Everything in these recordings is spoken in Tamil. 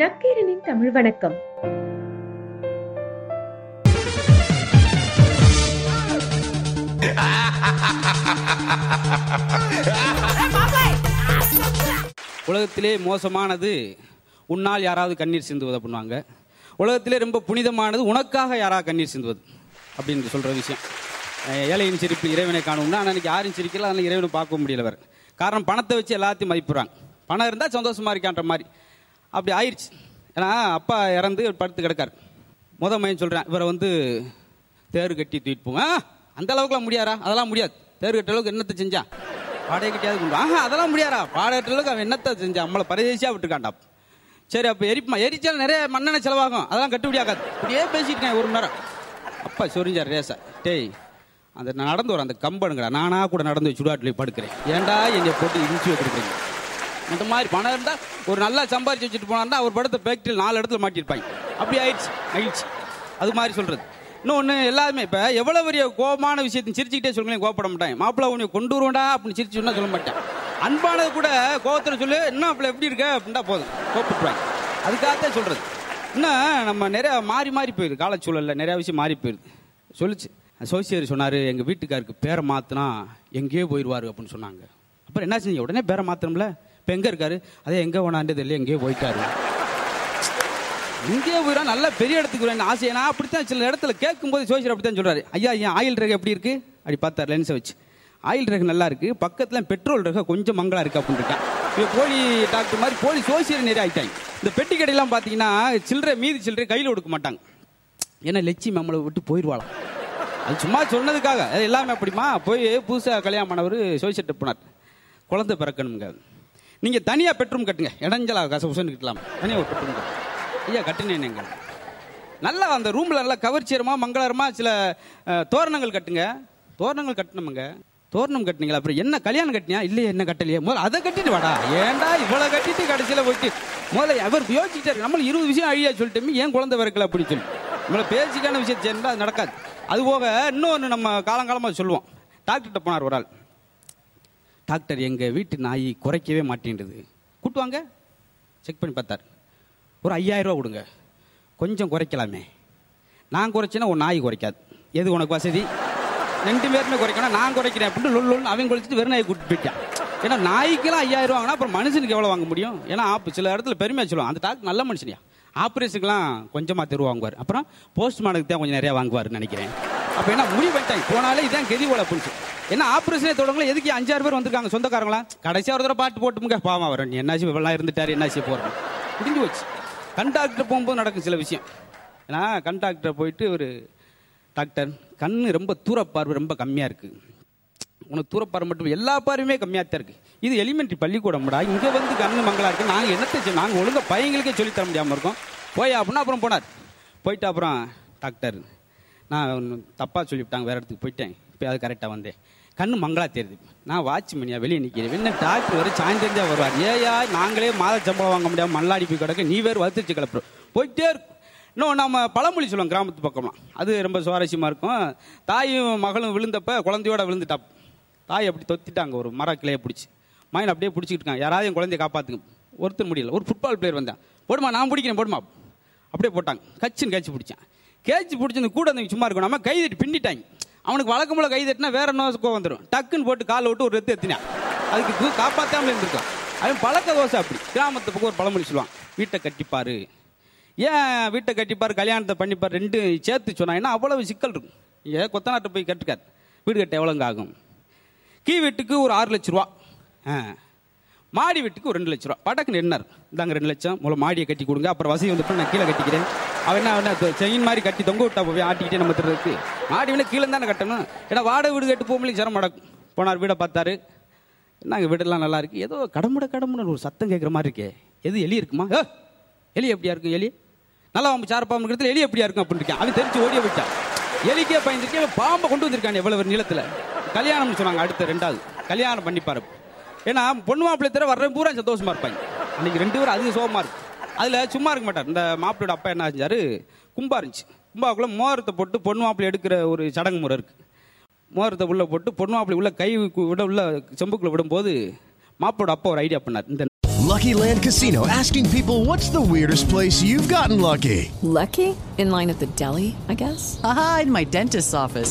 நக்கீரனின் தமிழ் வணக்கம். உலகத்திலே மோசமானது உன்னால் யாராவது கண்ணீர் சிந்துவது அப்படின்வாங்க உலகத்திலே ரொம்ப புனிதமானது உனக்காக யாராவது கண்ணீர் சிந்துவது அப்படின்னு சொல்கிற விஷயம். ஏழையின் சிரிப்பு இறைவனை காணும்னா ஆனால் எனக்கு யாரும் சிரிக்கல அதனால் இறைவனை பார்க்க முடியல வேறு. காரணம் பணத்தை வச்சு எல்லாத்தையும் மதிப்புறாங்க. பணம் இருந்தால் சந்தோஷமா இருக்கான்ற மாதிரி. அப்படி ஆயிடுச்சு ஏன்னா அப்பா இறந்து படுத்து கிடக்கார். முத மையன் சொல்கிறேன் இவரை வந்து தேர் கட்டி தூக்கிட்டு போங்க. அந்த அளவுக்குலாம் முடியாரா அதெல்லாம் முடியாது. தேர் கட்ட அளவுக்கு என்னத்தை செஞ்சான் பாடைய கட்டியாவது கொண்டு ஆஹா அதெல்லாம் முடியாரா பாடகட்ட அளவுக்கு அவன் என்னத்தை செஞ்சான் நம்மளை பரதேசியாக விட்டுருக்காண்டா சரி அப்போ எரிப்புமா எரிச்சாலும் நிறைய மண்ணெண்ணெய் செலவாகும். அதெல்லாம் கட்டுப்படியாகாது இப்படியே பேசிட்டு ஒரு நேரம். அப்பா சொரிஞ்சார் ரேசா. டேய் அந்த நடந்து வர அந்த கம்பனுங்கடா. நானா கூட நடந்து சுடுகாட்டில் படுக்கிறேன். ஏன்டா என்னை போட்டு இடிச்சு வைக்கிறீங்க அந்த மாதிரி பணம் இருந்தால் ஒரு நல்லா சம்பாரிச்சு வச்சுட்டு போனாருந்தா அவர் படத்தை ஃபேக்ட்ரியில் நாலு இடத்துல மாட்டியிருப்பாங்க. அப்படி ஆயிடுச்சு ஆயிடுச்சு. அது மாதிரி சொல்றது. இன்னொன்று எல்லாருமே இப்போ எவ்வளோ பெரிய கோபமான விஷயத்தையும் சிரிச்சுக்கிட்டே சொல்லுங்களேன் கோபப்பட மாட்டேன் மாப்பிள்ள உன்னை கொண்டு வருவேண்டா அப்படின்னு சிரிச்சு சொன்னா சொல்ல மாட்டேன். அன்பானது கூட கோபத்தில் சொல்லு இன்னும் அப்படி எப்படி இருக்க? அப்படின்னா போதும். கோபப்படுவாங்க அதுக்காகத்தான் சொல்றது. இன்னும் நம்ம நிறையா மாறி மாறி போயிடுது காலச்சூழலில் நிறையா விஷயம் மாறி போயிடுது சொல்லுச்சு. சோசியர் சொன்னார் எங்கள் வீட்டுக்காருக்கு பேரை மாற்றினா எங்கேயோ போயிடுவார் அப்படின்னு சொன்னாங்க. அப்புறம் என்ன செஞ்சீங்க? உடனே பேரை மாற்றணும்ல இப்போ எங்கே இருக்காரு? அதே எங்கே போனான்றது இல்லை எங்கேயோ போயிட்டாரு. இங்கே போயிடா நல்ல பெரிய இடத்துக்கு வேணும் ஆசை நான் அப்படித்தான் சில இடத்துல கேட்கும்போது ஜோசியர் அப்படித்தான் சொல்றாரு. ஐயா என் ஆயில் ரேகை எப்படி இருக்கு? அப்படி பார்த்தார் லென்ஸை வச்சு. ஆயில் ரேகை நல்லா இருக்கு. பக்கத்தில் பெட்ரோல் ரேகை கொஞ்சம் மங்களா இருக்கு? அப்படின்னு இப்போ போலி டாக்டர் மாதிரி போலி சோசியல் நிறைய ஆயிட்டாங்க. இந்த பெட்டி கடையெல்லாம் பார்த்தீங்கன்னா சில்லறை மீதி சில்லறை கையில் கொடுக்க மாட்டாங்க. ஏன்னா லட்சி நம்மளை விட்டு போயிடுவாளாம் அது சும்மா சொன்னதுக்காக. அது எல்லாமே அப்படிமா போய் புதுசாக கல்யாணம் பண்ணவர் சோசியல்கிட்ட போனார். குழந்தை பிறக்கணுங்க நீங்கள் தனியாக பெட்ரூம் கட்டுங்க. இடைஞ்சலா உசன் கட்டலாம். தனியாக ஒரு பெட்ரூம் ஐயா ஐயா கட்டினேங்க நல்லா அந்த ரூமில் நல்லா கவர்ச்சியரமா மங்களகரமா சில தோரணங்கள் கட்டுங்க. தோரணங்கள் கட்டணுமுங்க. தோரணம் கட்டினீங்களா? அப்புறம் என்ன கல்யாணம் கட்டினியா? இல்லையே என்ன கட்டலையே. முதல்ல அதை கட்டிட்டு வாடா. ஏன்டா இவ்வளோ கட்டிட்டு கடைசியில் போயிட்டு? முதல்ல அவர் யோசிச்சுட்டாரு. நம்ம இருபது விஷயம் அழியா சொல்லிட்டு ஏன் குழந்தை பிறக்கல அப்படின்னு சொல்லி. நம்மளை பேசிக்கான விஷயம் சேர்ந்தா அது நடக்காது. அது போக இன்னொன்று நம்ம காலங்காலமாக சொல்லுவோம். டாக்டர்கிட்ட போனார் ஒரு ஆள். டாக்டர் எங்கள் வீட்டு நாய் குறைக்கவே மாட்டேன்டுது கூட்டுவாங்க செக் பண்ணி பார்த்தார். ஒரு ஐயாயிரரூவா கொடுங்க. கொஞ்சம் குறைக்கலாமே. நான் குறைச்சேன்னா உன் நாய் குறைக்காது. எது உனக்கு வசதி? ரெண்டு பேருமே குறைக்கணும் நான் குறைக்கிறேன் அப்படின்னு லொல் லொல்னு அவன் குறைச்சிட்டு வெறும் நாயை கூட்டிட்டு போயிட்டான். ஏன்னா நாய்க்கெல்லாம் ஐயாயிரம் வாங்கினா அப்புறம் மனுஷனுக்கு எவ்வளோ வாங்க முடியும்? ஏன்னா ஆப் சில இடத்துல பெருமையாக சொல்லுவாங்க. அந்த டாக்டர் நல்ல மனுஷனியா. ஆப்ரேஷனுக்குலாம் கொஞ்சமாக தெரு வாங்குவார். அப்புறம் போஸ்ட்மானுக்கு தான் கொஞ்சம் நிறையா வாங்குவார்னு நினைக்கிறேன். அப்போ என்ன முடிவு பண்ணிட்டாங்க போனாலே இதான் கெதி ஓல புரிச்சு என்ன ஆப்ரேஷனே தொடங்கல? எதுக்கு அஞ்சாறு பேர் வந்திருக்காங்க? சொந்தக்காரங்களா? கடைசியாக ஒரு தடவை பாட்டு போட்டுமுங்க. பாவம் அவர் என்னாச்சு இவெல்லாம் இருந்துட்டாரு. என்னாச்சு போகிறோம் முடிஞ்சு போச்சு. கண் டாக்டர் போகும்போது நடக்கும் சில விஷயம். ஏன்னா கண் டாக்டர் போயிட்டு ஒரு டாக்டர் கண்ணு ரொம்ப தூர பார்வை ரொம்ப கம்மியாக இருக்கு. உனக்கு தூரப்பார்வை மட்டும் எல்லா பார்வையுமே கம்மியாக தான் இருக்கு. இது எலிமெண்ட்ரி பள்ளிக்கூடம்டா. இங்கே வந்து கண்ணு மங்களா இருக்கு. நாங்கள் என்னத்தை செய்- நாங்கள் ஒழுங்காக பையங்களுக்கே சொல்லித் தர முடியாமல் இருக்கோம். போய் அப்படின்னா அப்புறம் போனார். போயிட்டு அப்புறம் டாக்டர் நான் தப்பாக சொல்லிவிட்டாங்க. வேற இடத்துக்கு போயிட்டேன். இப்போ அது கரெக்டாக வந்தேன். கண்ணு மங்களா தெரியுது. நான் வாட்ச்மேனியா வெளியே நிற்கிறேன் என்ன டாக்டர் வர சாயந்தரம் தான் வருவார். ஏயா நாங்களே மாத சம்பளம் வாங்க முடியாமல் மல்லாடி போய் கிடக்கு. நீ வேறு வளர்த்துச்சு கிளப்புறோம் போயிட்டே இருக்கும். இன்னும் நம்ம பழமொழி சொல்லுவோம் கிராமத்து பக்கம்லாம். அது ரொம்ப சுவாரஸ்யமாக இருக்கும். தாயும் மகளும் விழுந்தப்ப குழந்தையோட விழுந்துட்டாப். தாய் அப்படி தொத்திட்டாங்க. ஒரு மர கிளையை பிடிச்சி. மயன் அப்படியே பிடிச்சிக்கிட்டு இருக்காங்க. யாராவது என் குழந்தைய காப்பாற்றுங்க ஒருத்தர் முடியல. ஒரு ஃபுட்பால் பிளேயர் வந்தேன். போடுமா நான் பிடிக்கிறேன் போடுமா. அப்படியே போட்டாங்க. கச்சின்னு கேட்சி பிடிச்சேன். கேச்சு பிடிச்சது கூட அந்த சும்மா இருக்கணும். நம்ம கை தட்டி பின்னிட்டாங்க. அவனுக்கு வழக்கம் போல கை தட்டினா வேற என்ன கோவம் வந்துடும் டக்குன்னு போட்டு காலை விட்டு ஒரு ரத்து எத்தினான் அதுக்கு காப்பாற்றாமல் இருந்திருக்கான் அவன் பழக்க தோசை அப்படி. கிராமத்து பக்கம் ஒரு பழமொழி சொல்லுவான். வீட்டை கட்டிப்பாரு. ஏன் வீட்டை கட்டிப்பார்? கல்யாணத்தை பண்ணிப்பார்? ரெண்டு சேர்த்து சொன்னாங்கன்னா அவ்வளவு சிக்கல் இருக்கும். நீங்கள் கொத்தநாட்டை போய் கட்டுக்காது வீடு கட்ட எவ்வளோங்க ஆகும் கீ வீட்டுக்கு ஒரு ஆறு லட்ச ரூபா. மாடி வீட்டுக்கு ஒரு ரெண்டு லட்ச ரூபா. படக்குன்னு எண்ணார் இந்தாங்க ரெண்டு லட்சம். முதல்ல மாடியை கட்டி கொடுங்க. அப்புறம் வசதி வந்துட்டு நான் கீழே கட்டிக்கிறேன். அவன் என்ன அவன செயின் மாதிரி கட்டி தொங்க விட்டா போய் ஆட்டிக்கிட்டே நம்ம திருறதுக்கு மாடி கீழே தானே கட்டணும். ஏன்னா வாடகை வீடு கட்டு போகும்போது சிரமம் நடக்கும். போனார் வீடை பார்த்தாரு. நாங்கள் வீடெல்லாம் நல்லா இருக்கு. ஏதோ கடமுட கடமுட ஒரு சத்தம் கேட்குற மாதிரி இருக்கே. எது எலி இருக்குமா? ஏ எலி எப்படியா இருக்கும் எலி? நல்லா அவன் சாரப்பாம்பு இருக்கிறதுல எலி எப்படியா இருக்கும் அப்படின்னு இருக்கேன். அவன் தெரிஞ்சு ஓடிய விட்டான் எலிக்கே பயந்துருக்கேன் பாம்பை கொண்டு வந்திருக்கான் எவ்வளவு நீளத்தில் கல்யாணம்னு சொன்னாங்க அடுத்த ரெண்டாவது. கல்யாணம் பண்ணிப்பாரு. ஏன்னா பொண்ணு மாப்பிள்ளை தர வர்ற பூரா சந்தோஷமா இருப்பாங்க. அன்னைக்கு ரெண்டு பேரும் அதிக சோகமா இருக்கும். அதுல சும்மா இருக்க மாட்டார் இந்த மாப்பிள்ளையோட அப்பா என்ன செஞ்சாரு கும்பா இருந்துச்சு கும்பாக்குள்ள மோதிரத்தை போட்டு பொண்ணு மாப்பிள்ளை எடுக்கிற ஒரு சடங்கு முறை இருக்கு மோதிரத்தை உள்ள போட்டு பொண்ணு மாப்பிள்ளை உள்ள கை கு- விட உள்ள செம்புக்குள்ள விடும்போது மாப்பிளோட அப்பா ஒரு ஐடியா பண்ணார் இந்த Lucky Land Casino asking people what's the weirdest place you've gotten lucky? Lucky? In line at the deli, I guess? Aha, in my dentist's office.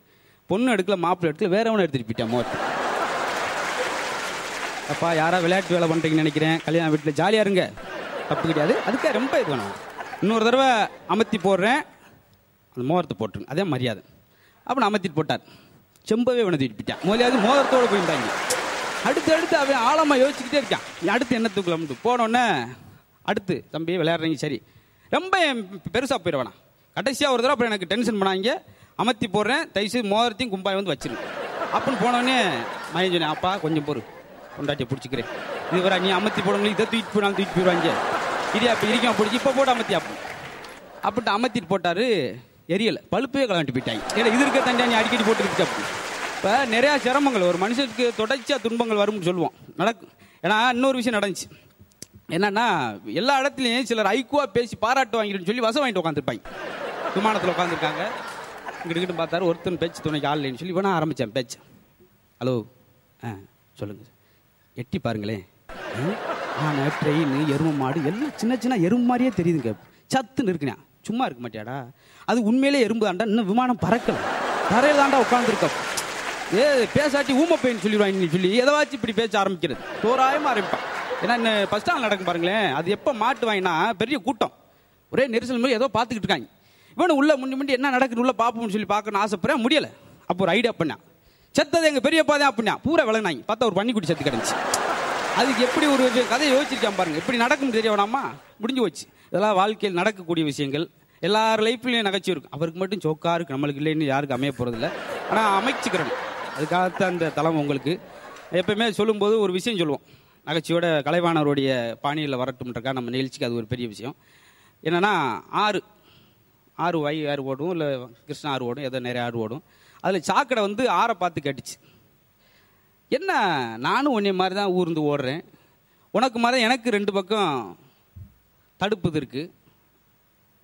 பொண்ணு எடுக்கல மாப்பிள்ளை எடுத்து வேறவனை ஒன்று எடுத்துட்டு போயிட்டேன் மோர். அப்பா யாரா விளையாட்டு வேலை பண்றீங்கன்னு நினைக்கிறேன். கல்யாணம் வீட்டில் ஜாலியா இருங்க. தப்பு கிடையாது. அதுக்கே ரொம்ப இது வேணும் இன்னொரு தடவை அமர்த்தி போடுறேன். அந்த மோகரத்தை போட்டுருங்க. அதே மரியாதை. அப்புறம் அமர்த்திட்டு போட்டார். செம்பவே இவனை தூக்கிட்டு போயிட்டான். முதலாவது மோதிரத்தோட போயிருந்தாங்க. அடுத்து அடுத்து அவன் ஆழமா யோசிச்சுக்கிட்டே இருக்கான். நீ அடுத்து என்ன தூக்கலாம்னு போனோடனே அடுத்து தம்பி விளையாடுறீங்க சரி. ரொம்ப பெருசாக போயிடுவானா. கடைசியாக ஒரு தடவை அப்புறம் எனக்கு டென்ஷன் பண்ணாங்க அமர்த்தி போடுறேன் தயவுசெய்து மோதிரத்தையும் கும்பாய் வந்து வச்சிரு. அப்படின்னு போனோடனே மகன் சொன்னேன் அப்பா கொஞ்சம் பொறு. கொண்டாட்டியை பிடிச்சிக்கிறேன். இது வர நீ அமர்த்தி போடணும் இதை தூக்கிட்டு போனாலும் தூக்கி போயிடுவாங்க இது அப்போ இருக்கான் பிடிச்சி இப்போ போட்டு அமர்த்தி அப்போ அப்படின்ட்டு அமர்த்திட்டு போட்டாரு எரியலை. பழுப்பே கலந்துட்டு போயிட்டாங்க. ஏன்னா இது இருக்க தண்டை நீ அடிக்கடி போட்டுக்கிட்டு அப்படி. இப்போ நிறையா சிரமங்கள் ஒரு மனுஷனுக்கு தொடர்ச்சியாக துன்பங்கள் வரும்னு சொல்லுவோம். நடக்கும் ஏன்னா இன்னொரு விஷயம் நடந்துச்சு. என்னன்னா எல்லா இடத்துலையும் சிலர் ஐக்குவா பேசி பாராட்டு வாங்கிடுன்னு சொல்லி வசம் வாங்கிட்டு உட்காந்துருப்பாங்க விமானத்தில் உட்காந்துருக்காங்க இங்கிட்டு பார்த்தாரு ஒருத்தன் பேச்சு துணைக்கு ஆள் இல்லைன்னு சொல்லி இவனா ஆரம்பித்தேன் பேச்சு. ஹலோ? ஆ சொல்லுங்க எட்டி பாருங்களேன். ம்? ஆனை ட்ரெயின் எருமை மாடு எல்லாம் சின்ன சின்ன எறும்பு மாதிரியே தெரியுதுங்க. சத்துன்னு இருக்குண்ணா. சும்மா இருக்க மாட்டியாடா. அது உண்மையிலே எறும்பு தாண்டா. இன்னும் விமானம் பறக்கல. தரையில் தாண்டா உட்காந்துருக்கோம் ஏ பேசாட்டி ஊமை பெயின் சொல்லிடுவாங்க சொல்லி. எதாச்சும் இப்படி பேச ஆரம்பிக்கிறது? தோராயமாக ஆரம்பிப்பான். ஏன்னா இன்னும் ஃபஸ்ட் ஸ்டாண்ட் நடக்கும் பாருங்களேன். அது எப்போ மாட்டு வாங்கினா பெரிய கூட்டம். ஒரே நெரிசல் மாதிரி ஏதோ பார்த்துக்கிட்டு இருக்காங்க. இவனு உள்ள முன்னி முன்னாடி என்ன நடக்குது உள்ள பார்ப்போம்னு சொல்லி பார்க்கணும்னு ஆசைப்படுறேன். முடியல. அப்போ ஒரு ஐடியா பண்ணேன். செத்தது எங்க பெரியப்பா தான் அப்படின்னா பூரா விளங்கினாங்க பார்த்தா ஒரு பன்னிக்குட்டி செத்து கிடந்துச்சு. அதுக்கு எப்படி ஒரு கதையை யோசிச்சிருக்கான் பாருங்க. எப்படி நடக்கும் தெரிய வேணாமா முடிஞ்சு போச்சு. இதெல்லாம் வாழ்க்கையில் நடக்கக்கூடிய விஷயங்கள். எல்லார் லைஃப்லயும் நகைச்சி இருக்கும். அவருக்கு மட்டும் சோக்கா இருக்கு. நம்மளுக்கு இல்லைன்னு யாருக்கு அமைய போறதில்ல. ஆனா அமைச்சுக்கிறேன் அதுக்காகத்தான் அந்த தளம் உங்களுக்கு. எப்பயுமே சொல்லும்போது ஒரு விஷயம் சொல்லுவோம். நகைச்சியோட கலைவாணருடைய பாணியில் வரட்டும்ன்றக்கா நம்ம நிகழ்ச்சிக்கு அது ஒரு பெரிய விஷயம். என்னன்னா ஆறு. ஆறு வை ஆறு ஓடும் இல்லை கிருஷ்ணா ஆறு ஓடும் ஏதோ நிறைய ஆறு ஓடும். அதில் சாக்கடை வந்து ஆறை பார்த்து கேட்டுச்சு என்ன நானும் உன்னை மாதிரி தான் ஊர்ந்து ஓடுறேன். உனக்கு மாதிரி எனக்கு ரெண்டு பக்கம் தடுப்புது இருக்கு.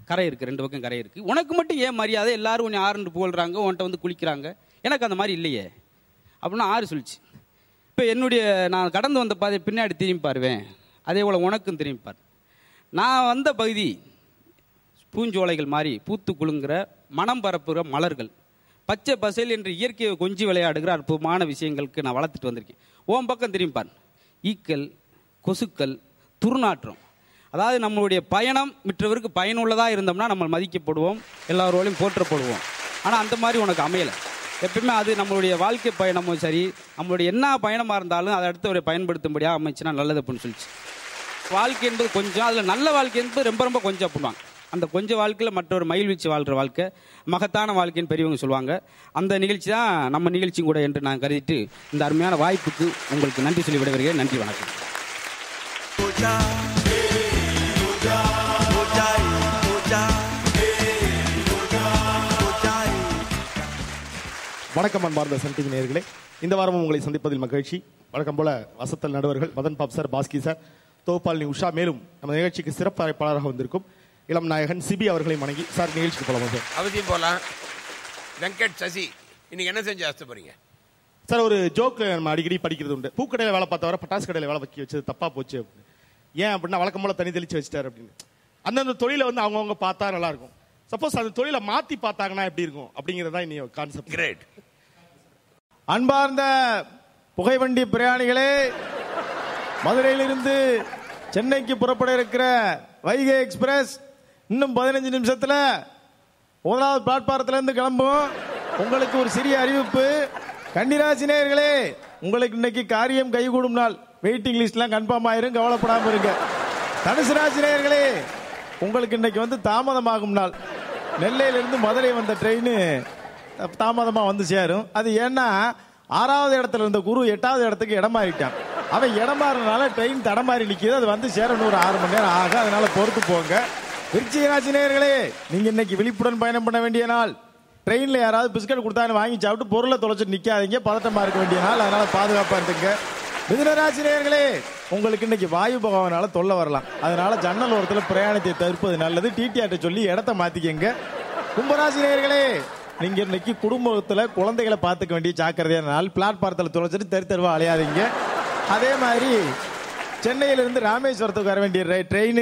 கரை இருக்கு ரெண்டு பக்கம் கரை இருக்கு. உனக்கு மட்டும் ஏன் மரியாதை? எல்லாரும் உன்னை ஆறுன்னு புகழ்றாங்க உன்கிட்ட வந்து குளிக்கிறாங்க. எனக்கு அந்த மாதிரி இல்லையே. அப்படின்னு ஆறு சொல்லிச்சு. இப்போ என்னுடைய நான் கடந்து வந்த பாதை பின்னாடி திரும்பி பாருவேன். அதே போல் உனக்கும் திரும்பி பாரு. நான் வந்த பகுதி பூஞ்சோலைகள் மாதிரி பூத்து குலுங்குற மனம் பரப்புகிற மலர்கள். பச்சை பசேல் என்று இயற்கையை கொஞ்சி விளையாடுகிற அற்புதமான விஷயங்களுக்கு நான் வளர்த்துட்டு வந்திருக்கேன். ஓம் பக்கம் திரும்பிப்பான் ஈக்கள் கொசுக்கள் துர்நாற்றம். அதாவது நம்மளுடைய பயணம் மற்றவருக்கு பயனுள்ளதாக இருந்தோம்னா நம்ம மதிக்கப்படுவோம் எல்லாரோடையும் போற்றப்படுவோம். ஆனால் அந்த மாதிரி உனக்கு அமையலை. எப்பயுமே அது நம்மளுடைய வாழ்க்கை பயணமும் சரி நம்மளுடைய என்ன பயணமாக இருந்தாலும் அதை அடுத்தவரை பயன்படுத்தும்படியாக அமைச்சுன்னா நல்லது அப்படின்னு சொல்லிச்சு. வாழ்க்கை என்பது கொஞ்சம் அதில் நல்ல வாழ்க்கை என்பது ரொம்ப ரொம்ப கொஞ்சம் அப்படிவாங்க அந்த கொஞ்ச வாழ்க்கையில் மற்றொரு மகிழ்ச்சி வாழ்கிற வாழ்க்கை மகத்தான வாழ்க்கைன்னு பெரியவங்க சொல்லுவாங்க. அந்த நிகழ்ச்சி தான் நம்ம நிகழ்ச்சியும் கூட என்று நான் கருதிட்டு இந்த அருமையான வாய்ப்புக்கு உங்களுக்கு நன்றி சொல்லி விடைபெறுகிறேன். நன்றி வணக்கம். வணக்கம் அன்பார்ந்த சன் டிவி இந்த வாரமும் உங்களை சந்திப்பதில் மகிழ்ச்சி. வழக்கம் போல வசத்தல் நடுவர்கள் Madhan Bob sir Baski sir தோப்பாலினி Usha மேலும் நம்ம நிகழ்ச்சிக்கு சிறப்பு அழைப்பாளராக வந்திருக்கும் இளம் நாயகன் சிபி அவர்களை வணங்கி சார் நிகழ்ச்சிக்கு போலாமா சார்? அவசியம் போகலாம். வெங்கட் சசி இன்னைக்கு என்ன செஞ்சு ஆசை போறீங்க? சார் ஒரு ஜோக் நம்ம அடிக்கடி படிக்கிறது உண்டு. பூக்கடையில் வேலை பார்த்தவரை பட்டாசு கடையில் வேலை வைக்க வச்சது தப்பா போச்சு அப்படின்னு. ஏன் அப்படின்னா வழக்கம் போல தனி தெளிச்சு வச்சிட்டாரு அப்படின்னு. அந்தந்த தொழிலை வந்து அவங்கவுங்க பார்த்தா நல்லா இருக்கும் சப்போஸ் அந்த தொழிலை மாத்தி பார்த்தாங்கன்னா எப்படி இருக்கும்? அப்படிங்கறதா இனி கான்செப்ட் கிரேட் அன்பார்ந்த புகைவண்டி பிரயாணிகளே மதுரையிலிருந்து சென்னைக்கு புறப்பட இருக்கிற வைகை எக்ஸ்பிரஸ் இன்னும் பதினஞ்சு நிமிஷத்துல முதலாவது பிளாட்பாரத்துல இருந்து கிளம்பும் உங்களுக்கு ஒரு சிறிய அறிவிப்பு. கன்னிராசி நேயர்களே உங்களுக்கு இன்னைக்கு காரியம் கைகூடும் நாள். வெயிட்டிங் லிஸ்ட்லாம் கன்ஃபார்ம் ஆயிரும் கவலைப்படாம இருங்க. தனுசு ராசி நேயர்களே உங்களுக்கு இன்னைக்கு வந்து தாமதமாகும் நாள். நெல்லையிலிருந்து மதுரை வந்த ட்ரெயின் தாமதமா வந்து சேரும். அது ஏன்னா ஆறாவது இடத்துல இருந்த குரு எட்டாவது இடத்துக்கு இடமாறிட்டான் அவன் இடமாறினால ட்ரெயின் தடமாறி நிற்கிது அது வந்து சேரணும் ஒரு ஆறு மணி நேரம் ஆகும் அதனால பொறுத்து போங்க. விருச்சிக ராசி நேயர்களே நீங்க இன்னைக்கு விழிப்புடன் பயணம் பண்ண வேண்டிய நாள். ட்ரெயின்ல யாராவது பிஸ்கட் கொடுத்தாலும் வாங்கி சாப்பிட்டு பொருளை தொலைச்சிட்டு நிக்காதீங்க பதட்டமா இருக்க வேண்டிய நாள். அதனால பாதுகாப்பா இருந்துங்க. மிதுனராசி நேயர்களே உங்களுக்கு இன்னைக்கு வாயு பகவானால தொல்லை வரலாம். அதனால ஜன்னல் ஓரத்துல பிரயாணத்தை தவிர்ப்பது நல்லது. டிடிஆர்ட்ட சொல்லி இடத்த மாத்திக்கங்க. கும்பராசி நேயர்களே நீங்க இன்னைக்கு குடும்பத்துல குழந்தைகளை பார்த்துக்க வேண்டிய ஜாக்கிரதையான நாள். பிளாட்பாரத்தில் தொலைச்சிட்டு தெரு தெருவா அலையாதீங்க. அதே மாதிரி சென்னையில இருந்து ராமேஸ்வரத்துக்கு வர வேண்டிய train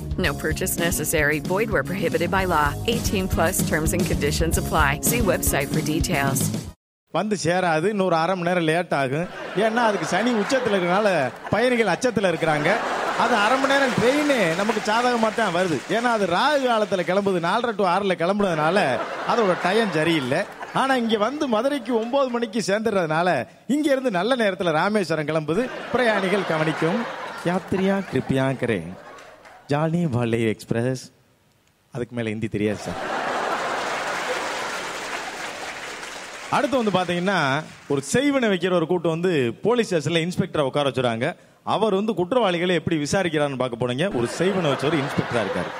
No purchase necessary. Void where prohibited by law. 18 plus terms and conditions apply. See website for details. வந்து சேராது. இன்னொரு அரை மணி நேரம் லேட் ஆகும். ஏன்னா அதுக்கு சனி உச்சத்தில் இருக்கிறனால பயணிகள் அச்சத்தில் இருக்கிறாங்க. அது அரை மணி நேரம் ட்ரெயின் நமக்கு சாதகமாக தான் வருது. ஏன்னா அது ராகு காலத்தில் கிளம்புது. நாலரை டு ஆறில் கிளம்புனதுனால அதோட டைம் சரியில்லை. ஆனா இங்க வந்து மதுரைக்கு ஒன்பது மணிக்கு சேர்ந்துடுறதுனால இங்க இருந்து நல்ல நேரத்தில் ராமேஸ்வரம் கிளம்புது. பிரயாணிகள் கவனிக்கும். யாத்திரியா கிருப்பியா கரே. ஜாலி பாலே எக்ஸ்பிரஸ் அதுக்கு மேல ஹிந்தி தெரியாது சார் அடுத்து வந்து பாத்தீங்கன்னா ஒரு செய்வனை வைக்கிற ஒரு கூட்டம் வந்து போலீஸ் ஸ்டேஷன்ல இன்ஸ்பெக்டரை உட்கார வச்சுறாங்க. அவர் வந்து குற்றவாளிகளை எப்படி விசாரிக்கிறான்னு பார்க்க போனீங்க. ஒரு செய்வனை வச்சவர் இன்ஸ்பெக்டரா இருக்காரு.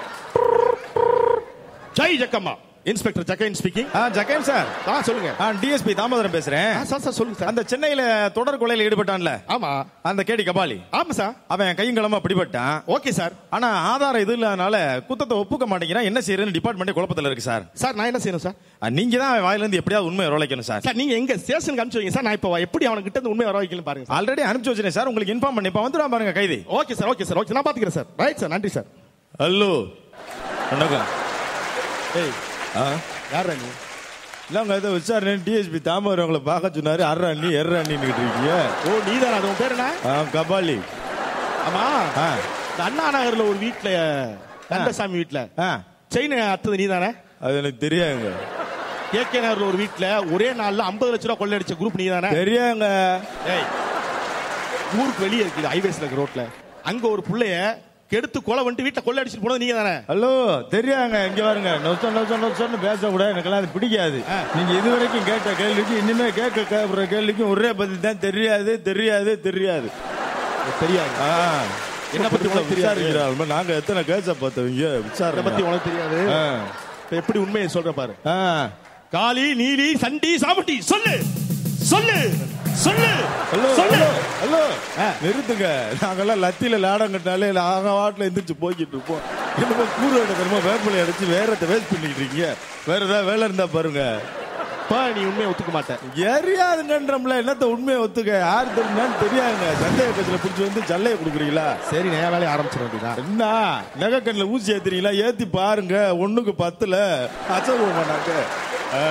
Jai Jakkamma! Inspector ஜக்கைன் speaking ஜக்கைன் sir ஆ சொல்லுங்க. டிஎஸ்பி தாமோதரன் பேசுறேன். சார் சார் சொல்லுங்க சார் அந்த சென்னையில தொடர் கொலையில ஈடுபட்டான்ல? ஆமா. அந்த கேடி கபாலி. ஆமா சார் அவன் கையும் களமா பிடிபட்டான். ஓகே சார் ஆனா ஆதாரம் இது இல்லாதனால குத்தத்தை ஒப்புக்க மாட்டேங்கிறான். என்ன செய்யறதுன்னு டிபார்ட்மெண்ட் குழப்பத்துல இருக்கு சார் சார் நான் என்ன செய்யணும் சார் நீங்க தான் அவன் வாயில இருந்து எப்படியாவது உண்மையை வரவழைக்கணும் சார் சார் நீங்க எங்க ஸ்டேஷனுக்கு அனுப்பிச்சு வைங்க சார் நான் இப்போ எப்படி அவனுக்கு கிட்ட இருந்து உண்மையை வர வைக்கணும் பாருங்க ஆல்ரெடி அனுப்பிச்சு வச்சிருக்கேன் சார் உங்களுக்கு இன்ஃபார்ம் பண்ணி இப்ப வந்துடுவான் பாருங்க கைதி. Okay sir okay sir okay நான் பாத்துக்கிறேன் சார் ரைட் சார் நன்றி சார் ஹலோ வணக்கம். ஏய் யாரா நீ? இல்லங்க இதை விசாரணை? டிஎஸ்பி தாமரை உங்களை பார்க்க சொன்னாரு. எர்ற அண்ணின்னு இருக்கீங்க? ஓ நீதான்? அது உன் பேர் என்ன? ஆ, கபாலி. ஆமா. இந்த அண்ணா நகர்ல ஒரு வீட்ல கந்தசாமி வீட்ல. ஆ. செயின் அத்தது நீதானே? அது எனக்கு தெரியாதுங்க. கேகே நகர்ல ஒரு வீட்ல ஒரே நாள்ல 50 லட்ச ரூபா கொள்ளையடிச்ச குரூப் நீதானே? தெரியாங்க ஏய் ஊருக்கு வெளியே இருக்குது ஹைவேஸ்ல இருக்க ரோட்ல அங்க ஒரு புள்ளைய கெடுத்து கொலை பண்ணிட்டு வீட்டுல கொள்ளை அடிச்சுட்டு போனது நீங்க தானே? ஹலோ தெரியாங்க. இங்க பாருங்க. நொச்ச நொச்ச நொச்சன்னு பேசக்கூடாது. எனக்கெல்லாம் அது பிடிக்காது. நீங்க இது வரைக்கும் கேட்ட கேள்விக்கு இனிமே கேட்க கேட்கிற கேள்விக்கும் ஒரே பதில் தான். தெரியாது தெரியாது தெரியாது. தெரியாது. என்ன பத்தி உனக்கு தெரியாது? நாங்க எத்தனை கேஸ பார்த்தவங்க விசாரணை. பத்தி உனக்கு தெரியாது? எப்படி உண்மையை சொல்ற பாரு. காளி நீலி சண்டி சாமுட்டி சொல்லு. சொல்லு. சொல்லு. ஹலோ சொல்லு. நிறுத்துங்க. நாங்கெல்லாம் லத்தியில லாடம் கட்டினாலே நாங்க வாட்டில் எந்திரிச்சு போய்கிட்டு இருப்போம். என்னமோ கூறு எடுக்கிறமோ வேப்பிலை அடிச்சு வேறத்தை வேஸ்ட் பண்ணிட்டு இருக்கீங்க. வேற ஏதாவது வேலை இருந்தா பாருங்க. பா நீ உண்மையை ஒத்துக்க மாட்ட. எரியாதுங்கன்றம்ல என்னத்த உண்மையை ஒத்துக்க? யார் தெரியுமான்னு தெரியாதுங்க. சந்தேக பேச்சுல பிடிச்சி வந்து சல்லையை கொடுக்குறீங்களா? சரி நான் வேலையை ஆரம்பிச்சிட வேண்டியதா என்ன? நகைக்கண்ணில் ஊசி ஏத்துறீங்களா? ஏத்தி பாருங்க. ஒண்ணுக்கு பத்துல. மாட்டாங்க ஆ.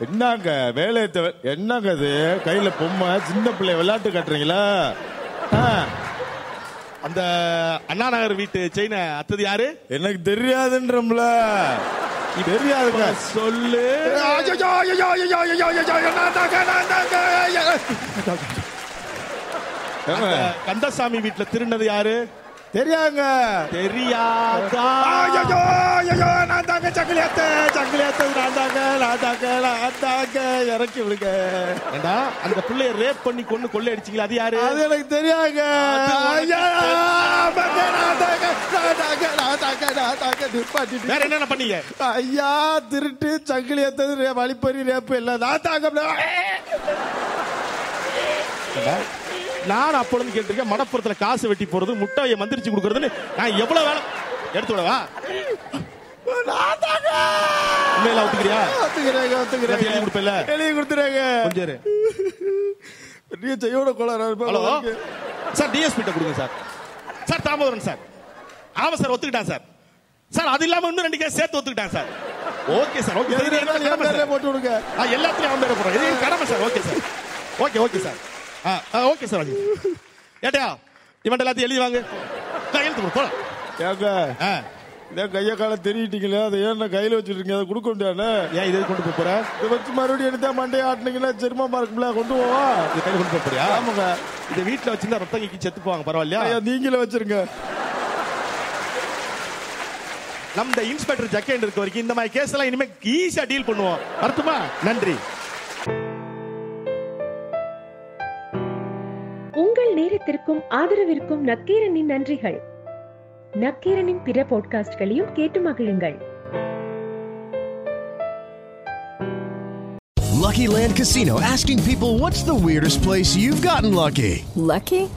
என்னங்க வேலையை தவிர- என்னங்க இது? கையில பொம்மை சின்ன பிள்ளை விளையாட்டு கட்டுறீங்களா. அந்த அண்ணா நகர் வீட்டு செயினை அத்தது யாரு? எனக்கு தெரியாதுன்றம்ல. தெரியாதுங்க. சொல்லு. கந்தசாமி வீட்டுல திருநது யாரு? தெரியாங்க தெரியாதா? ஐயோ, ஐயோ, நான் தாங்க சங்கிலியாத்த சங்கிலியாத்த நான் தாங்க நான் தாங்க நான் தாங்க. இறக்கி விடுங்க. ஏண்டா அந்த பிள்ளைய ரேப் பண்ணி கொண்டு கொள்ளை அடிச்சீங்களா? அது யாரு? அது எனக்கு தெரியாங்க ஐயா, நான் தாங்க, நான் தாங்க, நான் தாங்க, நான் தாங்க, நிப்பாட்டிட்டு. வேற என்னென்ன பண்ணீங்க? ஐயா திருட்டு சங்கிலி ஏத்தது வழிப்பறி ரேப்பு இல்ல நான் தாங்க நான் அப்பொழுது கேட்டிருக்கேன் மடப்புறத்துல காசு வெட்டி போறது முட்டையை மந்திரிச்சு கொடுக்கறதுன்னு நான் எவ்வளவு வேலை எடுத்து விடவா? உண்மையில ஒத்துக்கிறியா? ஒத்துக்கிறேங்க ஒத்துக்கிறேங்க. எழுதி கொடுப்பேல்ல? எழுதி கொடுத்துறேங்க. கொஞ்சம் இரு. பெரிய செய்யோட கோளாறு ஹலோ? சார் டிஎஸ்பி கிட்ட கொடுங்க சார். Sir Damodaran sir. ஆமா சார் ஒத்துக்கிட்டான் சார். சார் அது இல்லாம இன்னும் ரெண்டு கேஸ் சேர்த்து ஒத்துக்கிட்டான் சார். Okay sir okay. போட்டு விடுங்க? எல்லாத்துலயும் அவன் பேரை போடுறோம் இது என் கடமை sir? Okay sir. Okay okay sir. Okay sir okay ஏட்டையா இவன் எல்லாத்தையும் எழுதி வாங்க. கையெழுத்து போலாம். ஏங்க இதே கைய கால தெரியிட்டீங்களே அதை ஏன் நான் கையில வச்சிருக்கீங்க அதை கொடுக்க முடியாதுண்ணே ஏன் இதை கொண்டு போய் போற? இதை வச்சு மறுபடியும் எடுத்தா மண்டையை ஆட்டினீங்கன்னா சிரமமா இருக்கும்ல கொண்டு போவா? இது கையில கொண்டு போய் போறியா? ஆமாங்க. இதை வீட்டுல வச்சிருந்தா ரத்தம் கீக்கி செத்து போவாங்க பரவாயில்லையா? ஐயா நீங்களே வச்சிருங்க. நம்ம இன்ஸ்பெக்டர் ஜக்கேண்ட் இருக்க வரைக்கும் இந்த மாதிரி கேஸ் எல்லாம் இனிமே ஈஸியா டீல் பண்ணுவோம். வரட்டுமா? நன்றி. உங்கள் நேரத்திற்கும் ஆதரவிற்கும் நக்கீரனின் நன்றிகள் நக்கீரனின் பிற பாட்காஸ்ட்களையும் கேட்டு மகிழுங்கள் Lucky Land Casino asking people what's the weirdest place you've gotten lucky? Lucky?